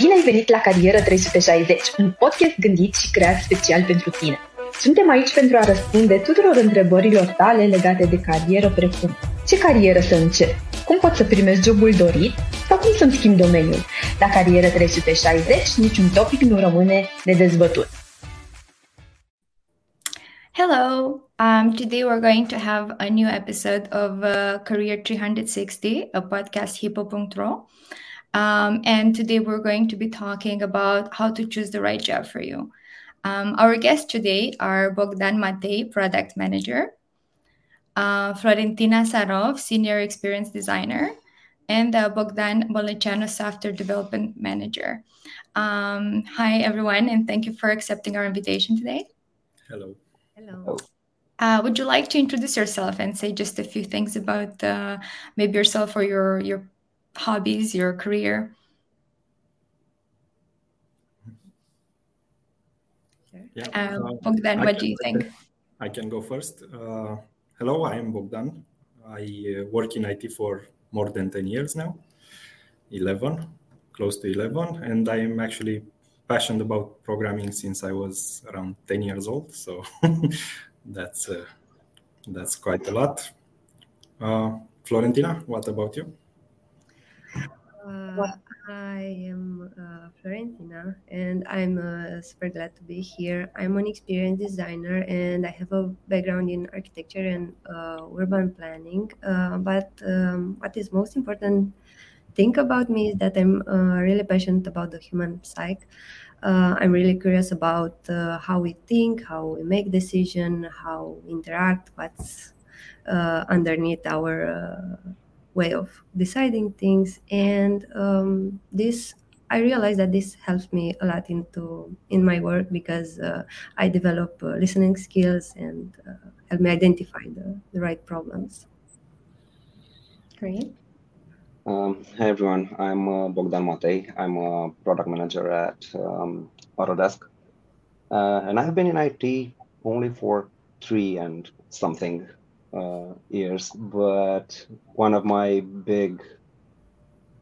Bine ai venit la Carieră 360, un podcast gândit și creat special pentru tine. Suntem aici pentru a răspunde tuturor întrebărilor tale legate de carieră, precum ce carieră să încep, cum pot să primești jobul dorit sau cum să-mi schimb domeniul. La Carieră 360 niciun topic nu rămâne de dezbătut. Hello. Um, today we're going to have a new episode of uh, Career 360, a podcast hippo.ro. Um, and today we're going to be talking about how to choose the right job for you. Um, our guests today are Bogdan Matei, product manager, uh, Florentina Sarov, senior experience designer, and uh, Bogdan Balaceanu, software development manager. Um, hi, everyone, and thank you for accepting our invitation today. Hello. Hello. Uh, would you like to introduce yourself and say just a few things about uh, maybe yourself or your your hobbies, your career? Yeah. Uh, Bogdan, I what can- do you think? I can go first. Uh, hello, I am Bogdan. I uh, work in IT for more than 10 years now, 11, close to 11. And I am actually passionate about programming since I was around 10 years old. So that's, uh, that's quite a lot. Uh, Florentina, what about you? Uh, I am uh, Florentina and I'm uh, super glad to be here. I'm an experienced designer and I have a background in architecture and uh, urban planning. Uh, but um, what is most important thing about me is that I'm uh, really passionate about the human psyche. Uh, I'm really curious about uh, how we think, how we make decision, how we interact, what's uh, underneath our uh, way of deciding things and um, this i realized that this helps me a lot into in my work because uh, i develop uh, listening skills and uh, help me identify the, the right problems Great. Um, hey everyone, I'm uh, Bogdan Matei. I'm a product manager at um, Autodesk, uh, and I've been in IT only for three and something uh, years. But one of my big,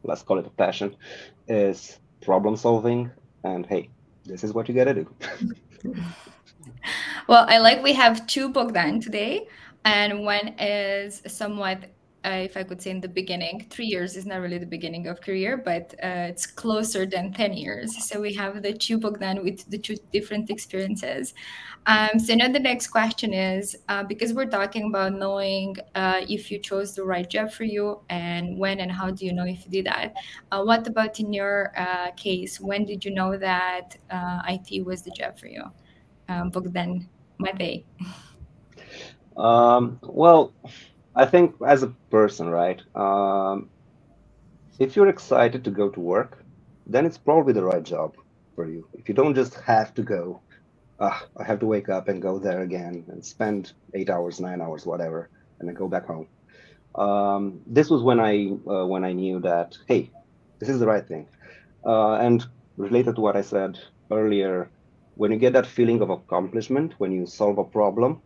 let's call it a passion, is problem solving. And hey, this is what you gotta do. Well, I like we have two Bogdan today, and one is somewhat, uh, if I could say, in the beginning. Three years is not really the beginning of career, but uh, it's closer than ten years. So we have the two Bogdan with the two different experiences. Um, so now the next question is uh, because we're talking about knowing uh, if you chose the right job for you and when and how do you know if you did that. Uh, what about in your uh, case? When did you know that IT was the job for you? Um, Bogdan Matei. Um, well, I think as a person, right? Um, if you're excited to go to work, then it's probably the right job for you. If you don't just have to go, ah, I have to wake up and go there again and spend eight hours, nine hours, whatever, and then go back home. Um, this was when I uh, when I knew that hey, this is the right thing. Uh, and related to what I said earlier, when you get that feeling of accomplishment when you solve a problem,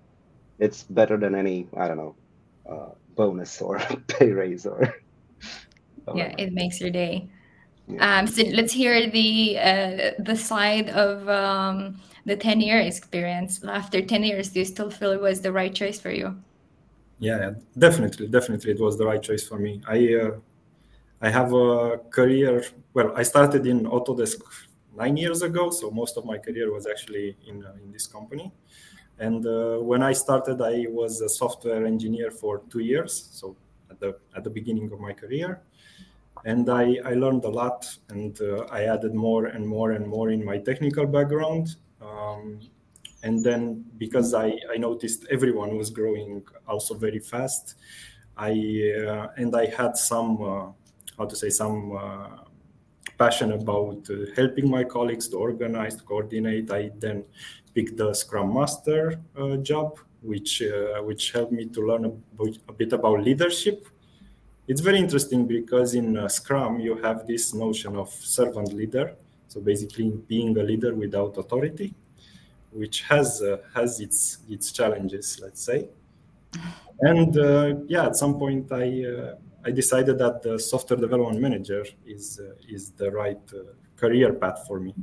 it's better than any I don't know uh, bonus or pay raise or. or Yeah, it makes your day. Yeah. Um, so let's hear the uh, the side of um, the ten year experience. After ten years, do you still feel it was the right choice for you? Yeah, yeah, definitely, definitely, it was the right choice for me. I uh, I have a career. Well, I started in Autodesk nine years ago, so most of my career was actually in uh, in this company. And uh, when I started, I was a software engineer for two years, so at the at the beginning of my career. And I, I learned a lot, and uh, I added more and more and more in my technical background. Um, and then because I, I noticed everyone was growing also very fast i uh, and i had some uh, how to say some uh, passion about uh, helping my colleagues to organize to coordinate i then picked the scrum master uh, job which uh, which helped me to learn a, bit- a bit about leadership it's very interesting because in uh, scrum you have this notion of servant leader so basically being a leader without authority which has uh, has its its challenges, let's say. And uh, yeah, at some point I uh, I decided that the software development manager is uh, is the right uh, career path for me.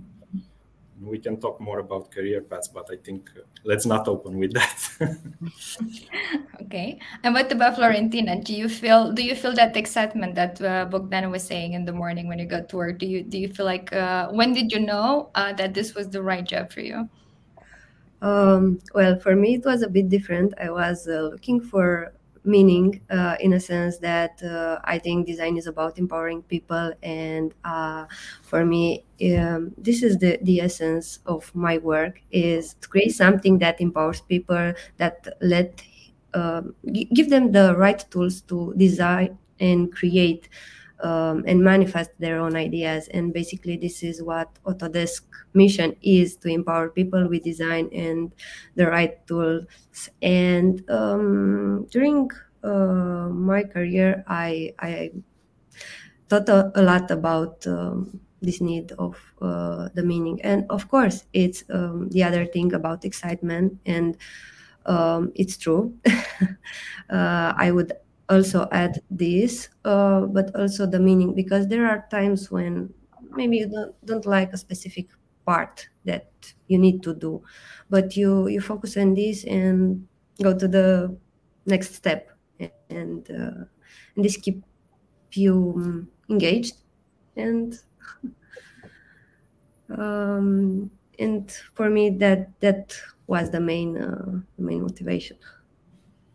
We can talk more about career paths, but I think uh, let's not open with that. okay. And what about Florentina? Do you feel do you feel that excitement that uh, Bogdan was saying in the morning when you got to work? Do you do you feel like uh, when did you know uh, that this was the right job for you? Um, well, for me, it was a bit different. I was uh, looking for meaning uh, in a sense that uh, I think design is about empowering people. And uh, for me, um, this is the, the essence of my work is to create something that empowers people, that let um, give them the right tools to design and create um, and manifest their own ideas. And basically, this is what Autodesk mission is to empower people with design and the right tools. And um, during uh, my career, I, I thought a, a lot about um, this need of uh, the meaning. And of course, it's um, the other thing about excitement. And um, it's true. uh, I would also add this, uh, but also the meaning, because there are times when maybe you don't, don't like a specific part that you need to do, but you you focus on this and go to the next step, and uh, and this keep you engaged, and um, and for me that that was the main uh, main motivation.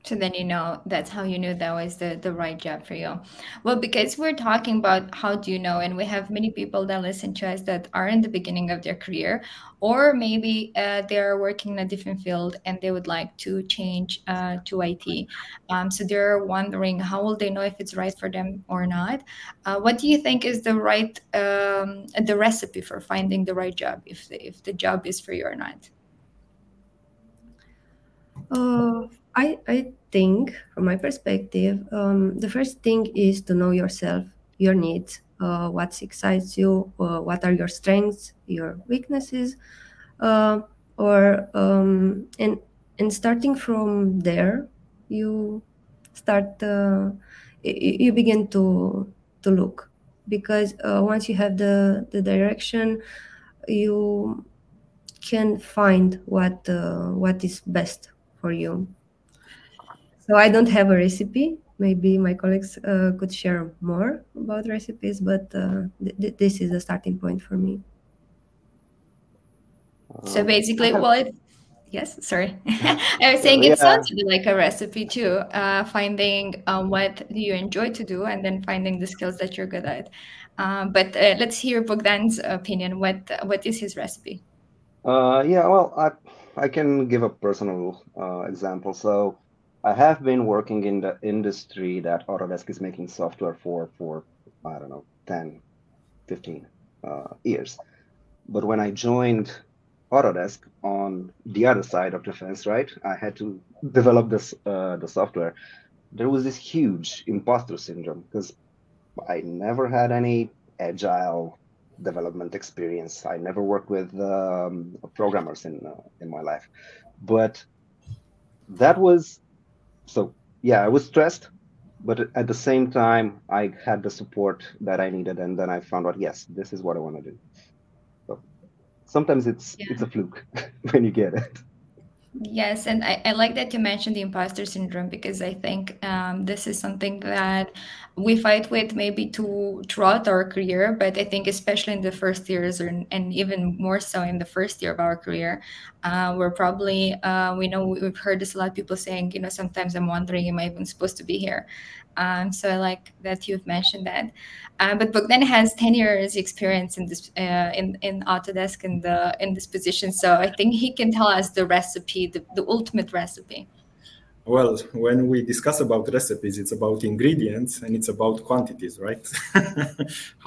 So then you know that's how you knew that was the, the right job for you. Well, because we're talking about how do you know, and we have many people that listen to us that are in the beginning of their career, or maybe uh, they're working in a different field and they would like to change uh, to IT. Um, so they're wondering how will they know if it's right for them or not. Uh, what do you think is the right um, the recipe for finding the right job if the, if the job is for you or not? Uh, I, I think, from my perspective, um, the first thing is to know yourself, your needs, uh, what excites you, uh, what are your strengths, your weaknesses, uh, or um, and and starting from there, you start uh, you begin to to look. Because uh, once you have the the direction, you can find what uh, what is best for you so I don't have a recipe. Maybe my colleagues uh, could share more about recipes, but uh, th- this is the starting point for me. So basically, well, it, yes, sorry, I was saying it yeah. sounds like a recipe too. Uh, finding um, what you enjoy to do, and then finding the skills that you're good at. Um, but uh, let's hear Bogdan's opinion. What what is his recipe? Uh, yeah, well, I I can give a personal uh, example. So I have been working in the industry that Autodesk is making software for for I don't know 10, 15 uh, years. But when I joined Autodesk on the other side of the fence, right, I had to develop this uh, the software. There was this huge imposter syndrome because I never had any agile development experience. I never worked with um, programmers in uh, in my life, but that was so yeah, I was stressed, but at the same time, I had the support that I needed, and then I found out, yes, this is what I want to do. So sometimes it's yeah. it's a fluke when you get it. Yes, and I, I like that you mentioned the imposter syndrome because I think um, this is something that we fight with maybe to throughout our career, but I think especially in the first years, or, and even more so in the first year of our career, uh, we're probably uh, we know we've heard this a lot of people saying, you know, sometimes I'm wondering, am I even supposed to be here? Um, so I like that you've mentioned that. Uh, but Bogdan has 10 years experience in this uh, in in Autodesk in the in this position, so I think he can tell us the recipe, the, the ultimate recipe. Well, when we discuss about recipes, it's about ingredients and it's about quantities, right? How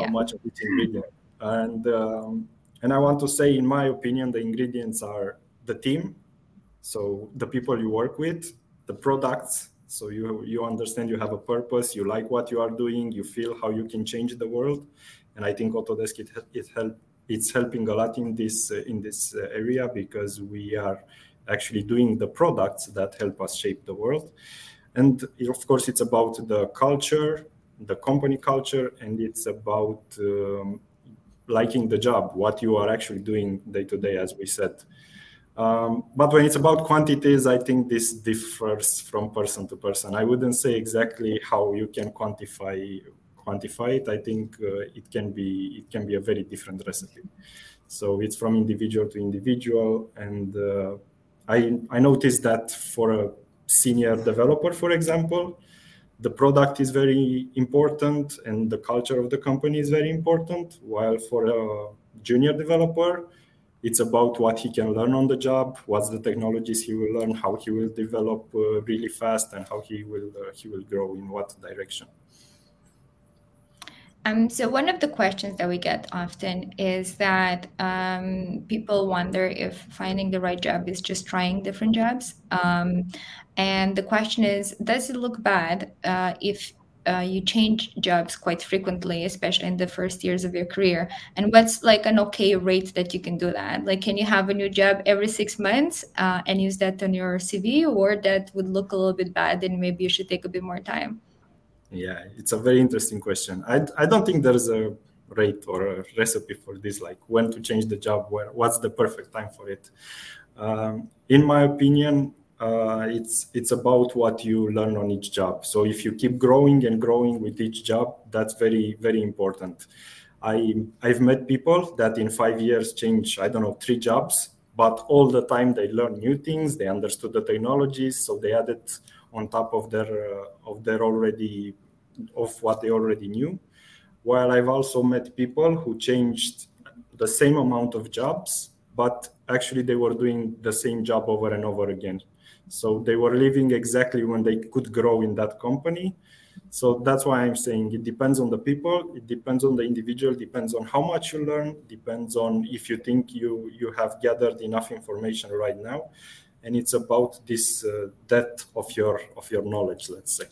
yeah. much of each ingredient, and um, and I want to say, in my opinion, the ingredients are the team, so the people you work with, the products, so you you understand you have a purpose you like what you are doing you feel how you can change the world and i think autodesk it, it help it's helping a lot in this uh, in this uh, area because we are actually doing the products that help us shape the world and of course it's about the culture the company culture and it's about um, liking the job, what you are actually doing day to day, as we said. Um, but when it's about quantities, I think this differs from person to person. I wouldn't say exactly how you can quantify quantify it. I think uh, it can be it can be a very different recipe. So it's from individual to individual, and uh, I I noticed that for a senior developer, for example, the product is very important and the culture of the company is very important. While for a junior developer, it's about what he can learn on the job, what's the technologies he will learn, how he will develop uh, really fast, and how he will uh, he will grow in what direction. Um, so one of the questions that we get often is that um, people wonder if finding the right job is just trying different jobs. Um, and the question is, does it look bad uh, if uh, you change jobs quite frequently, especially in the first years of your career? And what's like an okay rate that you can do that? Like, can you have a new job every six months uh, and use that on your CV, or that would look a little bit bad and maybe you should take a bit more time? Yeah, it's a very interesting question. I, I don't think there's a rate or a recipe for this, like when to change the job, where what's the perfect time for it. Um, in my opinion, uh, it's it's about what you learn on each job. So if you keep growing and growing with each job, that's very very important. I I've met people that in five years change I don't know three jobs, but all the time they learn new things. They understood the technologies, so they added on top of their uh, of their already of what they already knew. While I've also met people who changed the same amount of jobs, but actually they were doing the same job over and over again. So they were leaving exactly when they could grow in that company. So that's why I'm saying it depends on the people, it depends on the individual, depends on how much you learn, depends on if you think you you have gathered enough information right now, and it's about this uh, depth of your of your knowledge let's say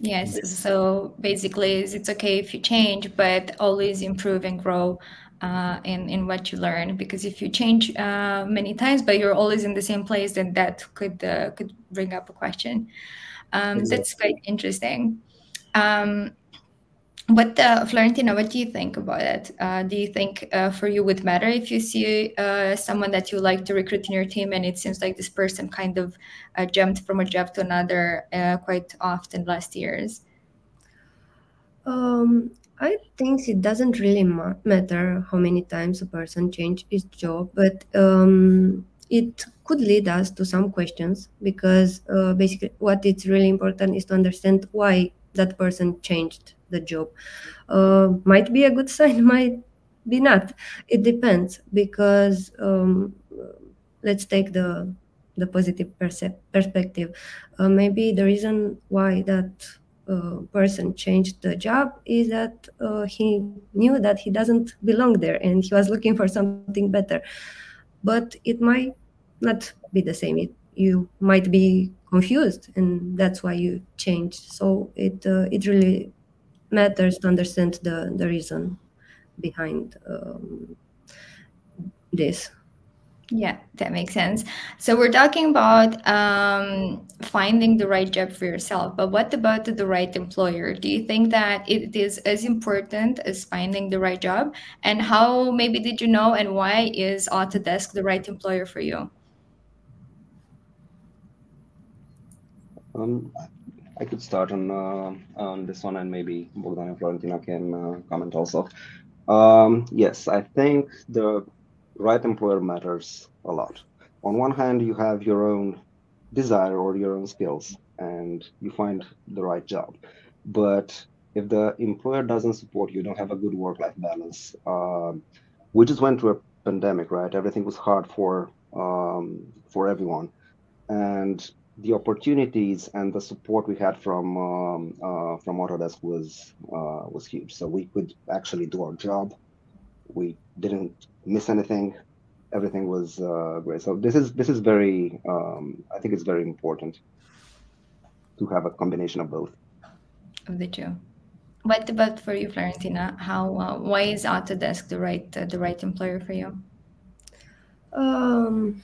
yes so basically it's okay if you change but always improve and grow uh, in in what you learn because if you change uh, many times but you're always in the same place then that could uh, could bring up a question. Um, exactly. that's quite interesting. Um, what uh, Florentina, what do you think about it? Uh, do you think uh, for you would matter if you see uh, someone that you like to recruit in your team, and it seems like this person kind of uh, jumped from a job to another uh, quite often last years? Um, I think it doesn't really ma- matter how many times a person changes his job, but um, it could lead us to some questions because basically, what is really important is to understand why that person changed the job. Uh, might be a good sign might be not. It depends because um, let's take the the positive perspective. Uh, maybe the reason why that uh, person changed the job is that uh, he knew that he doesn't belong there and he was looking for something better. But it might not be the same. It, you might be confused and that's why you change. so it uh, it really matters to understand the, the reason behind um, this. Yeah, that makes sense. So we're talking about um, finding the right job for yourself, but what about the right employer? Do you think that it is as important as finding the right job? And how maybe did you know and why is Autodesk the right employer for you? Um, I could start on uh, on this one, and maybe Bogdan and Florentina can uh, comment also. Um, yes, I think the right employer matters a lot. On one hand, you have your own desire or your own skills, and you find the right job. But if the employer doesn't support you, don't have a good work-life balance. Um, we just went through a pandemic, right? Everything was hard for um, for everyone, and the opportunities and the support we had from um, uh, from Autodesk was uh, was huge. So we could actually do our job. We didn't miss anything. Everything was uh, great. So this is this is very. Um, I think it's very important to have a combination of both. Of the two. What about for you, Florentina? How uh, why is Autodesk the right uh, the right employer for you? Um,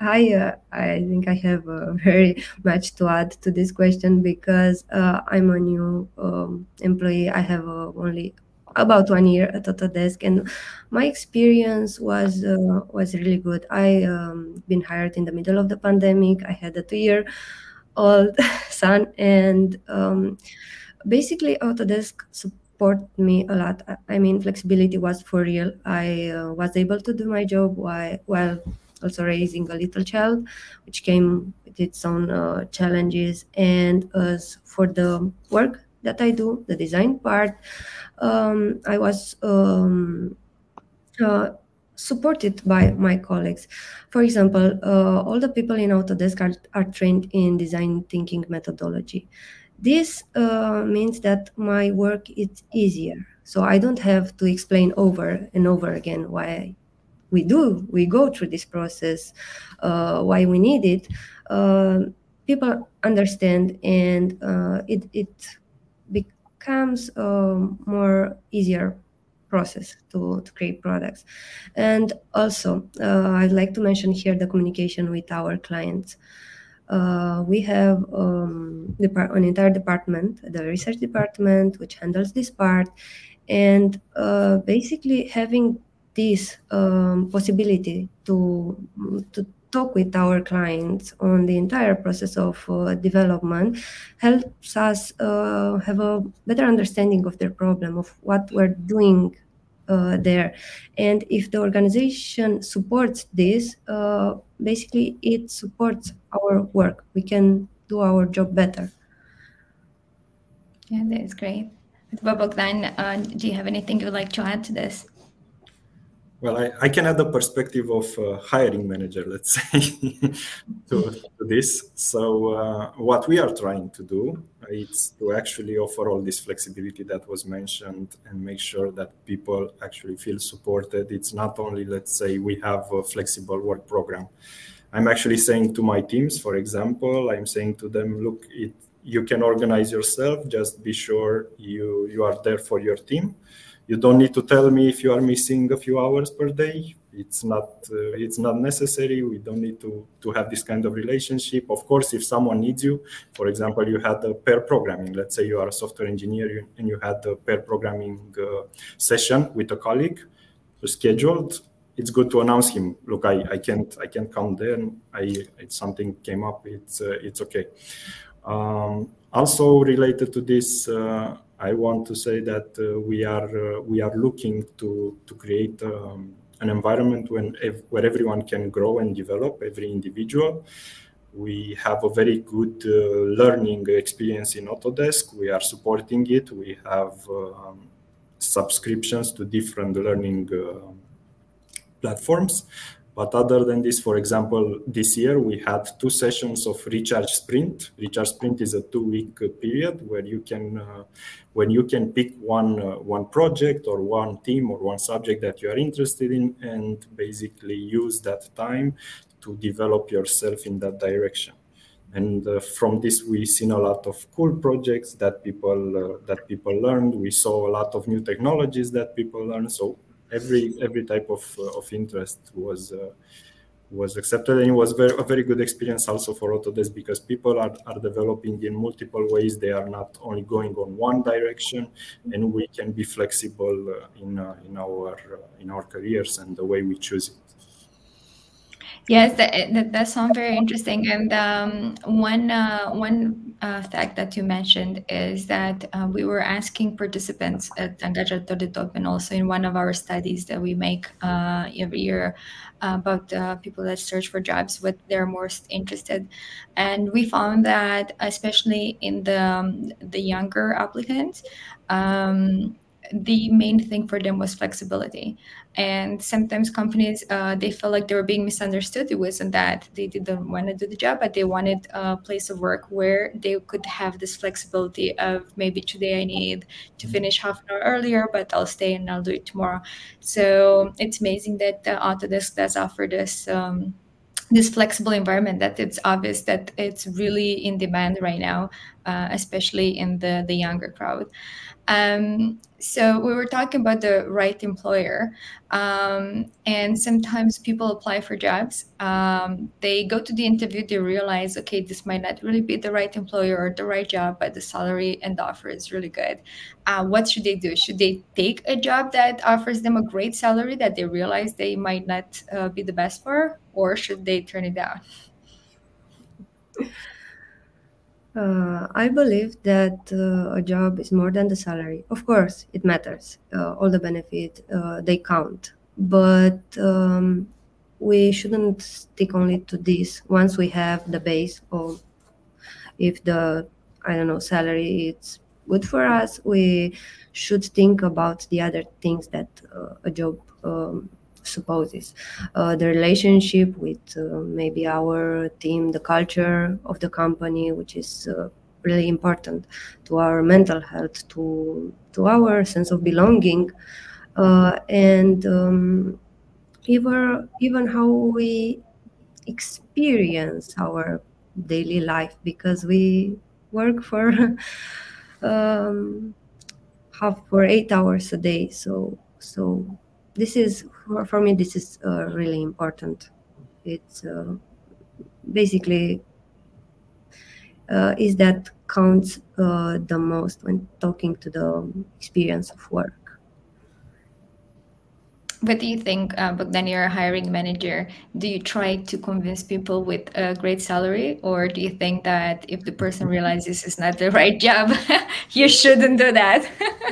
I uh, I think I have uh, very much to add to this question because uh, I'm a new um, employee. I have uh, only about one year at Autodesk, and my experience was uh, was really good. I um, been hired in the middle of the pandemic. I had a two year old son, and um, basically Autodesk support me a lot. I mean, flexibility was for real. I uh, was able to do my job while while also raising a little child, which came with its own uh, challenges. And as for the work that I do, the design part, um, I was um, uh, supported by my colleagues. For example, uh, all the people in Autodesk are, are trained in design thinking methodology. This uh, means that my work is easier. So I don't have to explain over and over again why we do, we go through this process, uh, why we need it. Uh, people understand and uh, it, it becomes a more easier process to, to create products. And also, uh, I'd like to mention here the communication with our clients. Uh, we have um, an entire department, the research department, which handles this part. And uh, basically, having this um, possibility to, to talk with our clients on the entire process of uh, development helps us uh, have a better understanding of their problem, of what we're doing uh, there. And if the organization supports this, uh, basically it supports our work. We can do our job better. Yeah, that's great. Bogdan, uh, do you have anything you would like to add to this? Well, I, I can add the perspective of a hiring manager, let's say, to, to, this. So, uh, what we are trying to do is to actually offer all this flexibility that was mentioned and make sure that people actually feel supported. It's not only, let's say, we have a flexible work program. I'm actually saying to my teams, for example, I'm saying to them, look, it, you can organize yourself. Just be sure you you are there for your team you don't need to tell me if you are missing a few hours per day. It's not uh, it's not necessary. We don't need to to have this kind of relationship. Of course if someone needs you for example you had a pair programming. Let's say you are a software engineer and you had a pair programming uh, session with a colleague scheduled it's good to announce him. Look i, I can't i can't come there. I it's something came up it's uh, it's okay. Um, also related to this uh, I want to say that uh, we are uh, we are looking to to create um, an environment when where everyone can grow and develop, every individual. We have a very good uh, learning experience in Autodesk. We are supporting it. We have um, subscriptions to different learning platforms. But other than this, for example, this year we had two sessions of Recharge Sprint. Recharge Sprint is a two-week period where you can, uh, when you can pick one uh, one project or one team or one subject that you are interested in, and basically use that time to develop yourself in that direction. And uh, from this, we've seen a lot of cool projects that people uh, that people learned. We saw a lot of new technologies that people learned. So every every type of uh, of interest was uh, was accepted and it was very, a very good experience also for Autodesk because people are, are developing in multiple ways. They are not only going on one direction, and we can be flexible uh, in uh, in our uh, in our careers and the way we choose it. Yes, that, that, that sounds very interesting. And um, one uh, one uh, fact that you mentioned is that uh, we were asking participants at Angajator de Top and also in one of our studies that we make uh, every year about uh, people that search for jobs, what they're most interested. And we found that, especially in the um, the younger applicants. Um, the main thing for them was flexibility and sometimes companies uh, they felt like they were being misunderstood. It wasn't that they didn't want to do the job but they wanted a place of work where they could have this flexibility of maybe today i need to mm-hmm. finish half an hour earlier but i'll stay and i'll do it tomorrow. So it's amazing that the autodesk does offer this um, this flexible environment that it's obvious that it's really in demand right now uh, especially in the the younger crowd. Um, so we were talking about the right employer, um, and sometimes people apply for jobs. Um, they go to the interview, they realize, okay, this might not really be the right employer or the right job, but the salary and the offer is really good. Uh, what should they do? Should they take a job that offers them a great salary that they realize they might not uh, be the best for, or should they turn it down? Uh, I believe that uh, a job is more than the salary. Of course, it matters. Uh, all the benefit uh, they count, but um, we shouldn't stick only to this. Once we have the base, or if the I don't know salary it's good for us, we should think about the other things that uh, a job um, supposes uh, the relationship with uh, maybe our team the culture of the company which is uh, really important to our mental health to to our sense of belonging and um, even even how we experience our daily life because we work for um, half for eight hours a day so so this is for, for me this is uh, really important. It's uh, basically uh, is that counts uh, the most when talking to the experience of work what do you think, uh, Bogdan? You're a hiring manager. Do you try to convince people with a great salary, or do you think that if the person realizes it's not the right job, you shouldn't do that?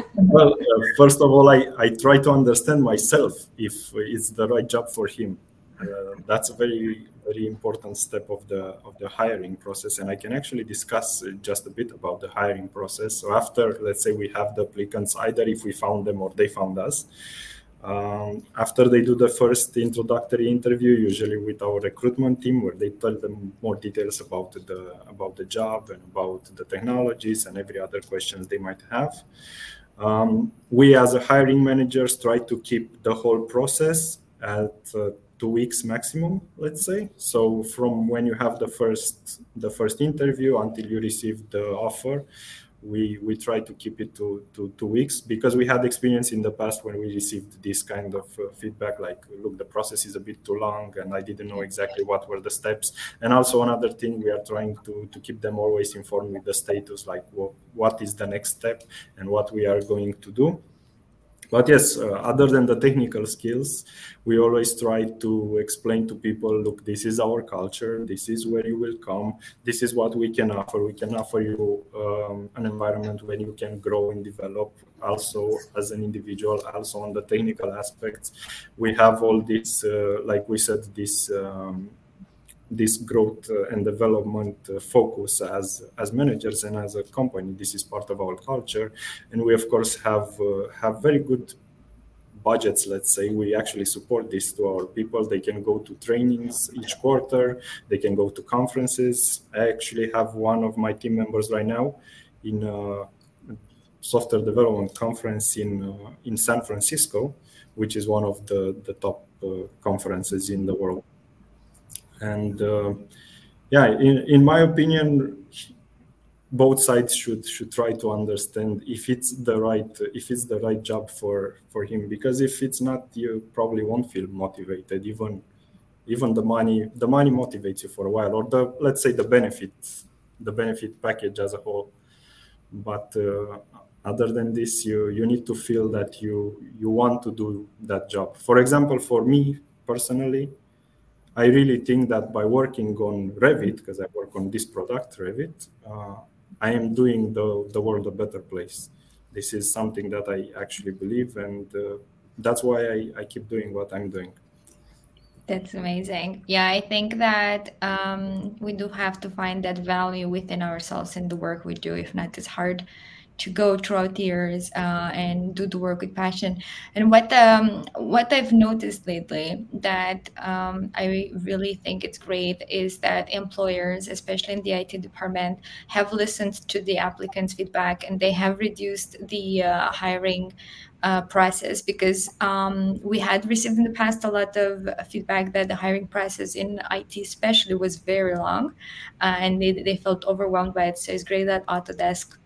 well, uh, first of all, I, I try to understand myself if it's the right job for him. Uh, that's a very very important step of the of the hiring process and i can actually discuss just a bit about the hiring process so after let's say we have the applicants either if we found them or they found us um, after they do the first introductory interview, usually with our recruitment team, where they tell them more details about the about the job and about the technologies and every other questions they might have. Um, we, as a hiring managers, try to keep the whole process at uh, two weeks maximum, let's say. So from when you have the first the first interview until you receive the offer, we we try to keep it to, to two weeks because we had experience in the past when we received this kind of uh, feedback like look the process is a bit too long and i didn't know exactly what were the steps. And also another thing we are trying to to keep them always informed with the status like well, what is the next step and what we are going to do but yes uh, other than the technical skills we always try to explain to people look this is our culture. This is where you will come. This is what we can offer. We can offer you um, an environment where you can grow and develop also as an individual also on the technical aspects. We have all this uh, like we said this um, this growth uh, and development uh, focus as as managers and as a company. This is part of our culture. And we of course have uh, have very good budgets let's say. We actually support this to our people. They can go to trainings each quarter. They can go to conferences. I actually have one of my team members right now in a software development conference in uh, in san francisco which is one of the the top uh, conferences in the world and uh, yeah in, in my opinion both sides should should try to understand if it's the right if it's the right job for for him. Because if it's not you probably won't feel motivated even even the money the money motivates you for a while or the let's say the benefit the benefit package as a whole. But uh, other than this you you need to feel that you you want to do that job. For example for me personally I really think that by working on Revit, because I work on this product, Revit, uh, I am doing the, the world a better place. This is something that I actually believe, and uh, that's why I, I keep doing what I'm doing. That's amazing. Yeah, I think that um, we do have to find that value within ourselves in the work we do. If not, it's hard to go throughout the years uh, and do the work with passion. And what um, what I've noticed lately that um, I really think it's great is that employers, especially in the IT department, have listened to the applicants' feedback and they have reduced the uh, hiring uh, process because um, we had received in the past a lot of feedback that the hiring process in IT especially was very long uh, and they, they felt overwhelmed by it. So it's great that Autodesk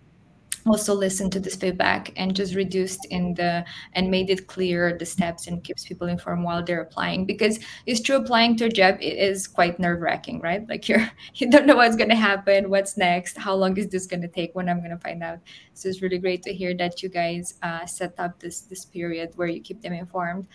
also listened to this feedback and just reduced in the and made it clear the steps and keeps people informed while they're applying. Because it's true applying to a job it is quite nerve-wracking right? Like you're you don't know what's going to happen what's next how long is this going to take when i'm going to find out. So it's really great to hear that you guys uh, set up this this period where you keep them informed.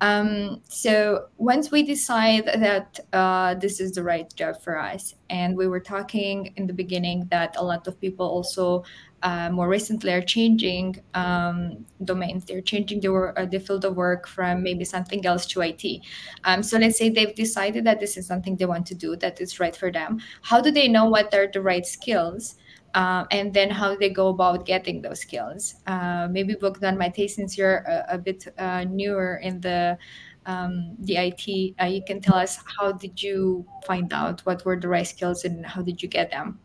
Um, so once we decide that uh, this is the right job for us, and we were talking in the beginning that a lot of people also uh, more recently are changing um, domains. They're changing their uh, the field of work from maybe something else to IT. Um, so let's say they've decided that this is something they want to do, that is right for them. How do they know what are the right skills? uh, and then how they go about getting those skills. Uh, maybe Bogdan say, since you're a, a bit uh, newer in the um, the IT, uh, you can tell us how did you find out what were the right skills and how did you get them?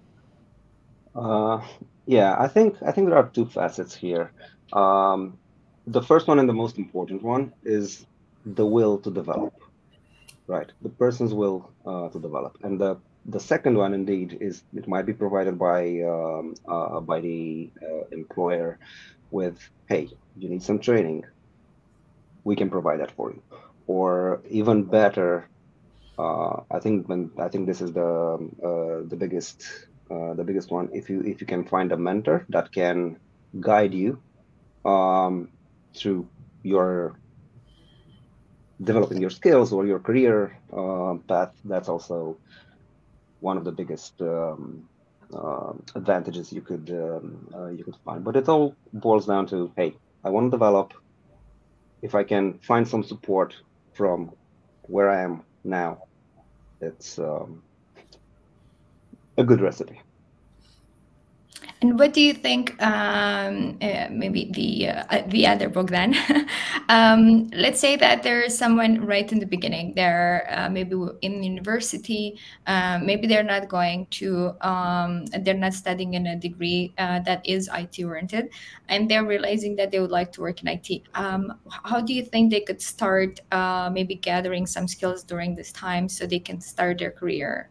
Yeah, I think I think there are two facets here. Um, the first one and the most important one is the will to develop, right? The person's will uh, to develop, and the the second one, indeed, is it might be provided by um, uh, by the uh, employer with, hey, you need some training. We can provide that for you, or even better, uh, I think when I think this is the uh, the biggest uh, the biggest one. If you if you can find a mentor that can guide you um, through your developing your skills or your career uh, path, that's also one of the biggest um, uh, advantages you could um, uh, you could find. But it all boils down to, hey, I want to develop. If I can find some support from where I am now, it's um, a good recipe. And what do you think? Um, uh, maybe the uh, the other Bogdan. um, let's say that there is someone right in the beginning. They're uh, maybe in university. Uh, maybe they're not going to. Um, they're not studying in a degree uh, that is IT oriented, and they're realizing that they would like to work in IT. Um, how do you think they could start? Uh, maybe gathering some skills during this time so they can start their career.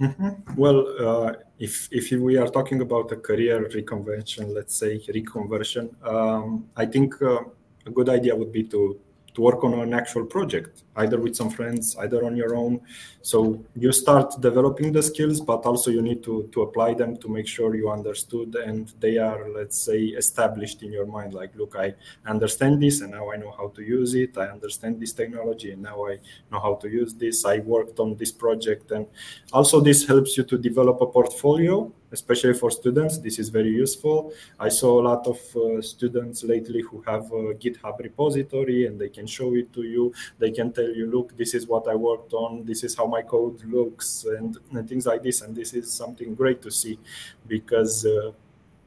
Mm-hmm. Well, if if we are talking about a career reconvention, let's say reconversion, um, I think uh, a good idea would be to to work on an actual project, either with some friends, either on your own. So you start developing the skills, but also you need to, to apply them to make sure you understood and they are, let's say, established in your mind. Like, look, I understand this and now I know how to use it. I understand this technology and now I know how to use this. I worked on this project. And also, this helps you to develop a portfolio especially for students. This is very useful. I saw a lot of uh, students lately who have a GitHub repository and they can show it to you. They can tell you, look, this is what I worked on. This is how my code looks and, and things like this. And this is something great to see because uh,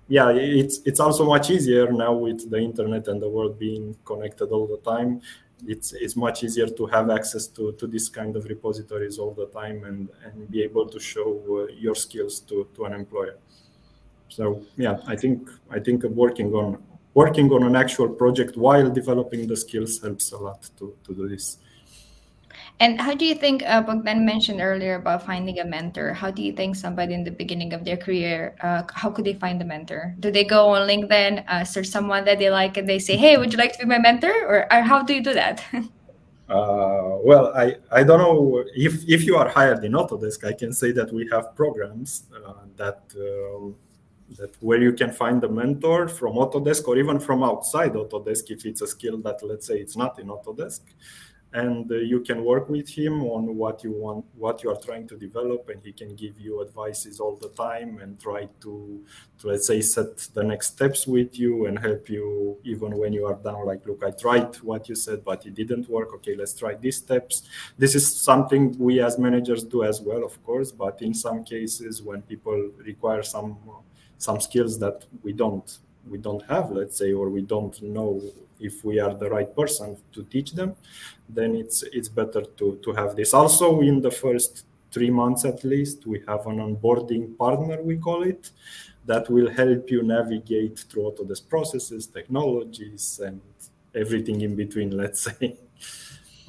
yeah, it's it's also much easier now with the internet and the world being connected all the time it's it's much easier to have access to to this kind of repositories all the time and and be able to show uh, your skills to to an employer. So yeah i think i think working on working on an actual project while developing the skills helps a lot to to do this and how do you think uh, Bogdan mentioned earlier about finding a mentor? How do you think somebody in the beginning of their career, uh, how could they find a mentor? Do they go on LinkedIn, uh, search someone that they like, and they say, "Hey, would you like to be my mentor?" Or, or how do you do that? Uh, well, I, I don't know if, if you are hired in Autodesk. I can say that we have programs uh, that um, that where you can find a mentor from Autodesk or even from outside Autodesk if it's a skill that let's say it's not in Autodesk and uh, you can work with him on what you want what you are trying to develop and he can give you advices all the time and try to, to let's say set the next steps with you and help you even when you are down like look i tried what you said but it didn't work. Okay let's try these steps. This is something we as managers do as well of course but in some cases when people require some some skills that we don't we don't have let's say or we don't know if we are the right person to teach them then it's it's better to to have this also in the first three months at least we have an onboarding partner we call it that will help you navigate through Autodesk processes, technologies, and everything in between, let's say.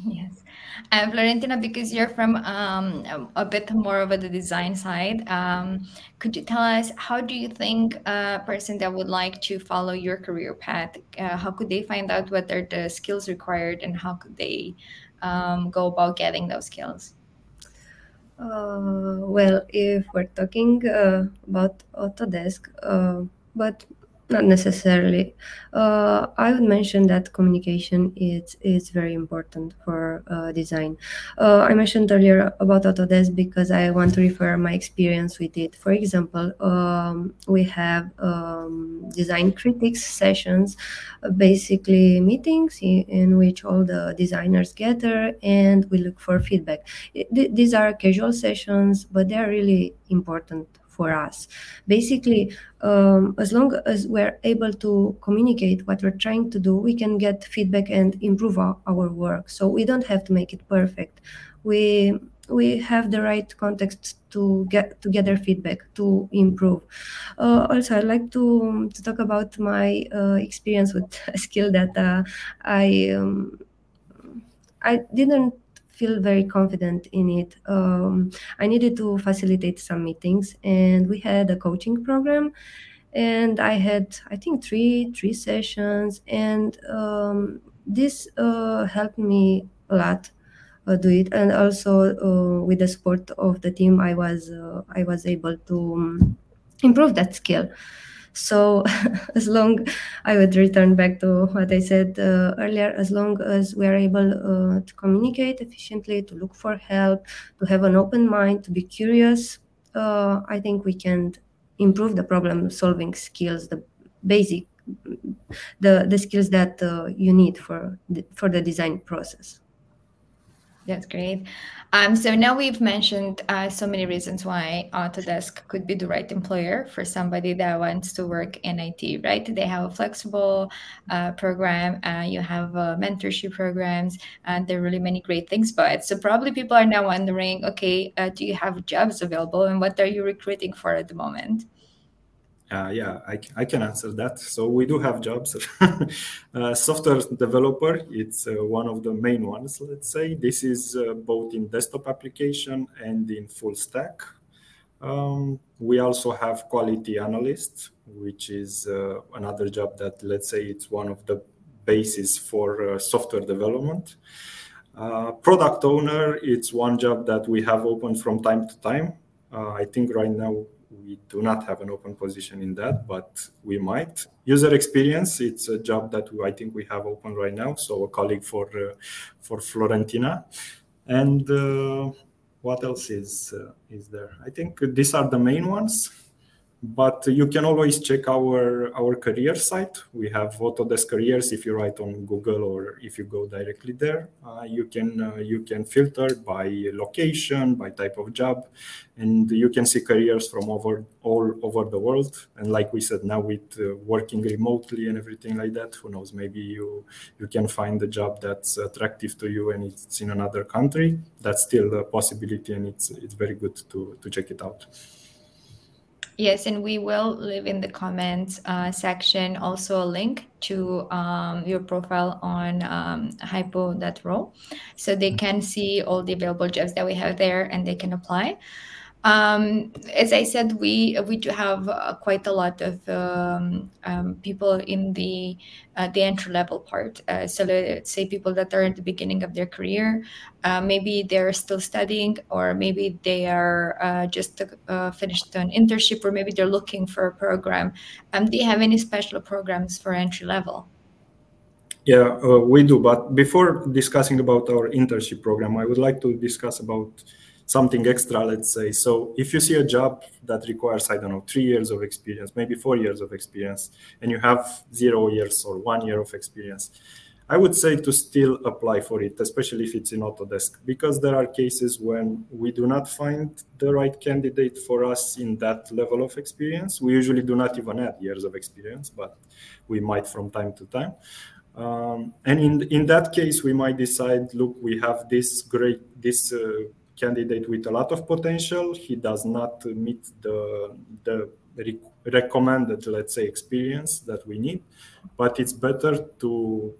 Yes. And Florentina, because you're from um, a bit more of the design side, um, could you tell us how do you think a person that would like to follow your career path, uh, how could they find out what are the skills required and how could they um, go about getting those skills? Uh, well, if we're talking uh, about Autodesk, uh, but not necessarily. Uh, I would mention that communication is is very important for uh, design. Uh, I mentioned earlier about Autodesk because I want to refer my experience with it. For example, um, we have um, design critics sessions, basically meetings in, in, which all the designers gather and we look for feedback. It, th- these are casual sessions, but they are really important for us. Basically, um, as long as we're able to communicate what we're trying to do, we can get feedback and improve our, our work. So we don't have to make it perfect. We we have the right context to get to gather feedback to improve. Uh, also, I'd like to to talk about my uh, experience with skill that uh, I um, I didn't feel very confident in it. Um, I needed to facilitate some meetings, and we had a coaching program, and I had I think three three sessions, and um, this uh, helped me a lot. Uh, do it and also uh, with the support of the team i was uh, i was able to um, improve that skill so as long I would return back to what I said uh, earlier, as long as we are able uh, to communicate efficiently, to look for help, to have an open mind, to be curious, uh, I think we can improve the problem solving skills, the basic, the, the skills that uh, you need for the, for the design process. That's great. Um, so now we've mentioned uh, so many reasons why Autodesk could be the right employer for somebody that wants to work in IT, right? They have a flexible uh, program, uh, you have uh, mentorship programs, and there are really many great things But So probably people are now wondering, okay, uh, do you have jobs available and what are you recruiting for at the moment? Uh, yeah, I, I can answer that. So we do have jobs. uh, software developer, it's uh, one of the main ones, let's say. This is uh, both in desktop application and in full stack. Um, we also have quality analyst, which is uh, another job that, let's say, it's one of the basis for uh, software development. product owner, it's one job that we have open from time to time. I think right now we do not have an open position in that, but we might. User experience, it's a job that I think we have open right now. So a colleague for uh, for Florentina, and uh, what else is uh, is there? I think these are the main ones but you can always check our our career site. We have autodesk careers if you write on google or if you go directly there. Uh, you can uh, you can filter by location by type of job and you can see careers from over all over the world. And like we said now with uh, working remotely and everything like that who knows maybe you you can find a job that's attractive to you and it's in another country. That's still a possibility and it's it's very good to to check it out Yes, and we will leave in the comments uh, section also a link to um, your profile on um, hipo.ro so they can see all the available jobs that we have there and they can apply. Um, as I said, we we do have uh, quite a lot of um, um, people in the uh, the entry level part. Uh, so let's say people that are at the beginning of their career, uh, maybe they're still studying, or maybe they are uh, just uh, finished an internship, or maybe they're looking for a program. Um, do you have any special programs for entry level? Yeah, we do. But before discussing about our internship program, I would like to discuss about something extra, let's say. So if you see a job that requires, I don't know, three years of experience, maybe four years of experience, and you have zero years or one year of experience, I would say to still apply for it, especially if it's in Autodesk, because there are cases when we do not find the right candidate for us in that level of experience. We usually do not even add years of experience, but we might from time to time. Um, and in in that case, we might decide, look, we have this great this uh, candidate with a lot of potential. He does not meet the the recommended, let's say, experience that we need, but it's better to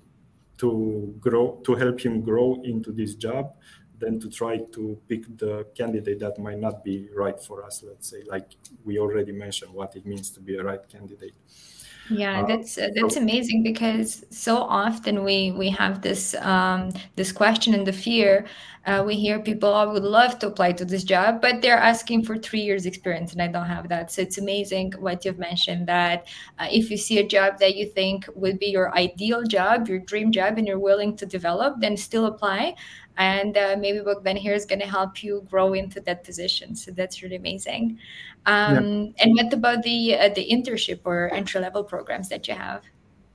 to grow to help him grow into this job than to try to pick the candidate that might not be right for us let's say like we already mentioned what it means to be a right candidate yeah, uh, that's uh, that's amazing because so often we we have this um, this question and the fear. Uh, we hear people, I would love to apply to this job, but they're asking for three years experience, and I don't have that. So it's amazing what you've mentioned that uh, if you see a job that you think would be your ideal job, your dream job, and you're willing to develop, then still apply and uh, maybe Bogdan here is going to help you grow into that position. So that's really amazing. Um, yeah. And what about the uh, the internship or entry level programs that you have?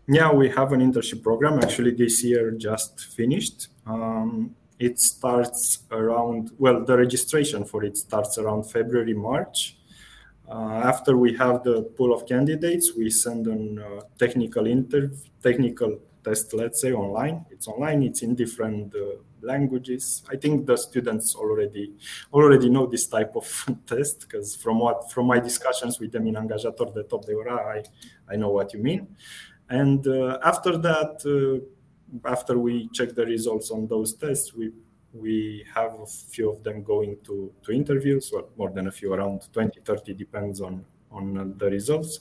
Yeah, we have an internship program. Actually, this year just finished. Um, it starts around well, the registration for it starts around February March. Uh, after we have the pool of candidates, we send a uh, technical interview, technical test, let's say online. It's online. It's in different uh, languages. I think the students already already know this type of test because from what from my discussions with them in Angajator the top, they were ah, I I know what you mean. And uh, after that, uh, after we check the results on those tests, we we have a few of them going to, to interviews, or more than a few, around 20, 30, depends on, on the results.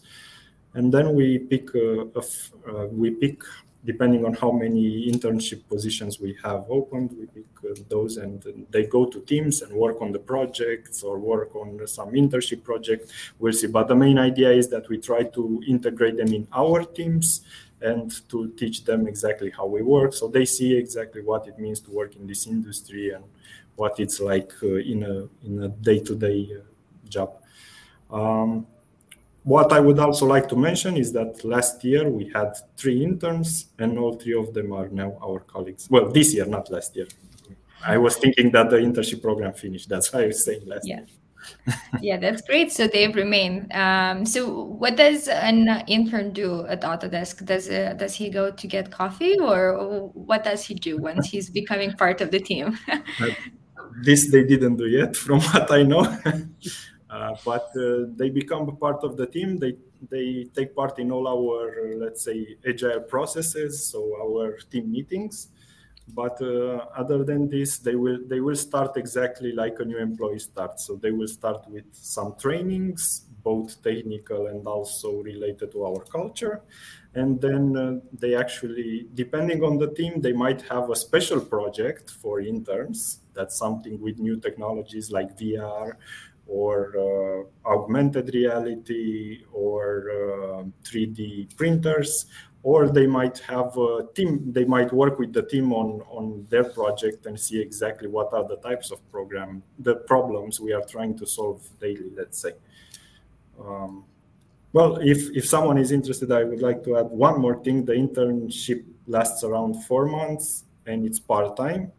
And then we pick, uh, uh, we pick depending on how many internship positions we have opened, we pick uh, those and they go to teams and work on the projects or work on some internship project. We'll see. But the main idea is that we try to integrate them in our teams and to teach them exactly how we work so they see exactly what it means to work in this industry and what it's like uh, in a in a day-to-day uh, job. Um, what I would also like to mention is that last year we had three interns, and all three of them are now our colleagues. Well, this year, not last year. I was thinking that the internship program finished. That's why I was saying last yeah. year. yeah, that's great. So they've remained. Um, so what does an intern do at Autodesk? Does uh, does he go to get coffee, or what does he do once he's becoming part of the team? this they didn't do yet, from what I know. But uh, they become a part of the team. They they take part in all our let's say agile processes, so our team meetings. But uh, other than this, they will they will start exactly like a new employee starts. So they will start with some trainings, both technical and also related to our culture and then uh, they actually depending on the team they might have a special project for interns that's something with new technologies like vr or uh, augmented reality or 3D uh, printers, or they might have a team, they might work with the team on, on their project and see exactly what are the types of program, the problems we are trying to solve daily, let's say. Um, well, if, if someone is interested, I would like to add one more thing. The internship lasts around four months and it's part-time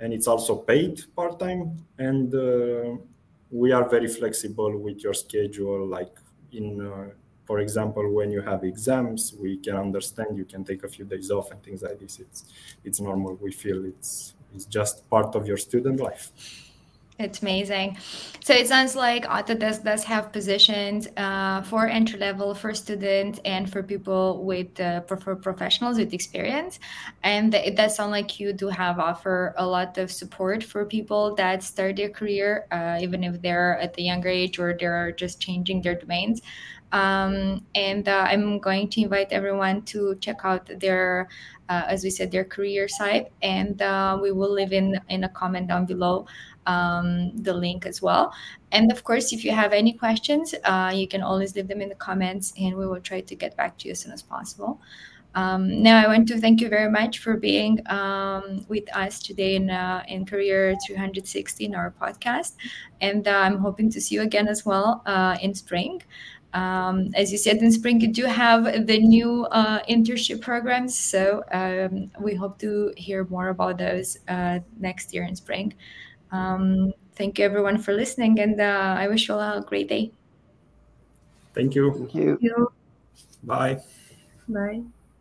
and it's also paid part-time. And uh, we are very flexible with your schedule like in uh, for example when you have exams we can understand you can take a few days off and things like this. It's it's normal we feel it's it's just part of your student life it's amazing. So it sounds like Autodesk does have positions uh, for entry level, for students, and for people with uh, for professionals with experience. And it does sound like you do have offer a lot of support for people that start their career, uh, even if they're at the younger age or they're just changing their domains. Um, and uh, I'm going to invite everyone to check out their, uh, as we said, their career site, and uh, we will leave in in a comment down below um, the link as well. And of course, if you have any questions, uh, you can always leave them in the comments and we will try to get back to you as soon as possible. Um, now, I want to thank you very much for being um, with us today in, uh, in Career 360 in our podcast. And uh, I'm hoping to see you again as well uh, in spring. Um, as you said, in spring, you do have the new uh, internship programs. So um, we hope to hear more about those uh, next year in spring. Um, thank you everyone for listening, and uh, I wish you all a great day. Thank you. Thank you. Bye. Bye.